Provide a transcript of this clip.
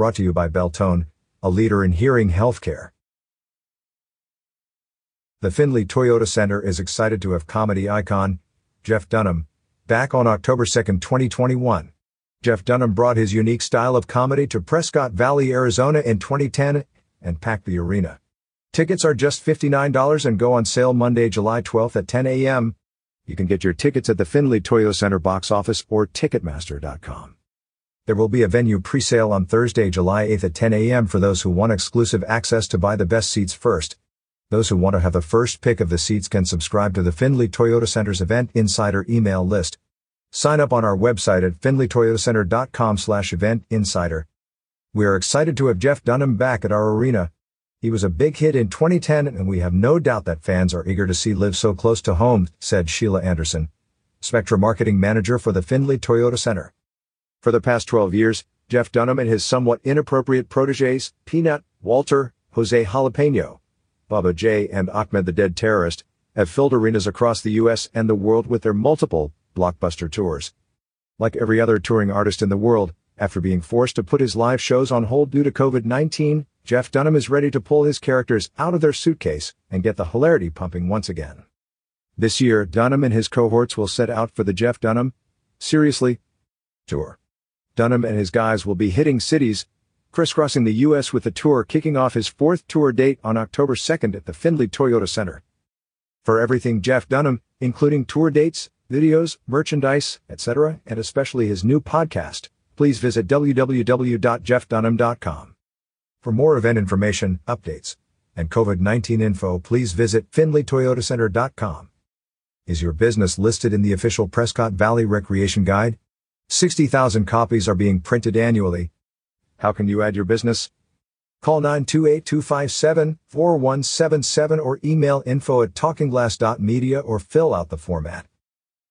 Brought to you by Beltone, a leader in hearing healthcare. The Findlay Toyota Center is excited to have comedy icon, Jeff Dunham, back on October 2, 2021. Jeff Dunham brought his unique style of comedy to Prescott Valley, Arizona in 2010 and packed the arena. Tickets are just $59 and go on sale Monday, July 12th at 10 a.m. You can get your tickets at the Findlay Toyota Center box office or Ticketmaster.com. There will be a venue pre-sale on Thursday, July 8th at 10 a.m. for those who want exclusive access to buy the best seats first. Those who want to have the first pick of the seats can subscribe to the Findlay Toyota Center's event insider email list. Sign up on our website at findlaytoyotacenter.com slash event insider. We are excited to have Jeff Dunham back at our arena. He was a big hit in 2010 and we have no doubt that fans are eager to see live so close to home, said Sheila Anderson, Spectra marketing manager for the Findlay Toyota Center. For the past 12 years, Jeff Dunham and his somewhat inappropriate proteges, Peanut, Walter, Jose Jalapeno, Bubba J, and Ahmed the Dead Terrorist, have filled arenas across the U.S. and the world with their multiple, blockbuster tours. Like every other touring artist in the world, after being forced to put his live shows on hold due to COVID-19, Jeff Dunham is ready to pull his characters out of their suitcase and get the hilarity pumping once again. This year, Dunham and his cohorts will set out for the Jeff Dunham Seriously tour. Dunham and his guys will be hitting cities, crisscrossing the U.S. with the tour kicking off his fourth tour date on October 2nd at the Findlay Toyota Center. For everything Jeff Dunham, including tour dates, videos, merchandise, etc., and especially his new podcast, please visit www.jeffdunham.com. For more event information, updates, and COVID-19 info, please visit findlaytoyotacenter.com. Is your business listed in the official Prescott Valley Recreation Guide? 60,000 copies are being printed annually. How can you add your business? Call 928-257-4177 or email info at talkingglass.media or fill out the format.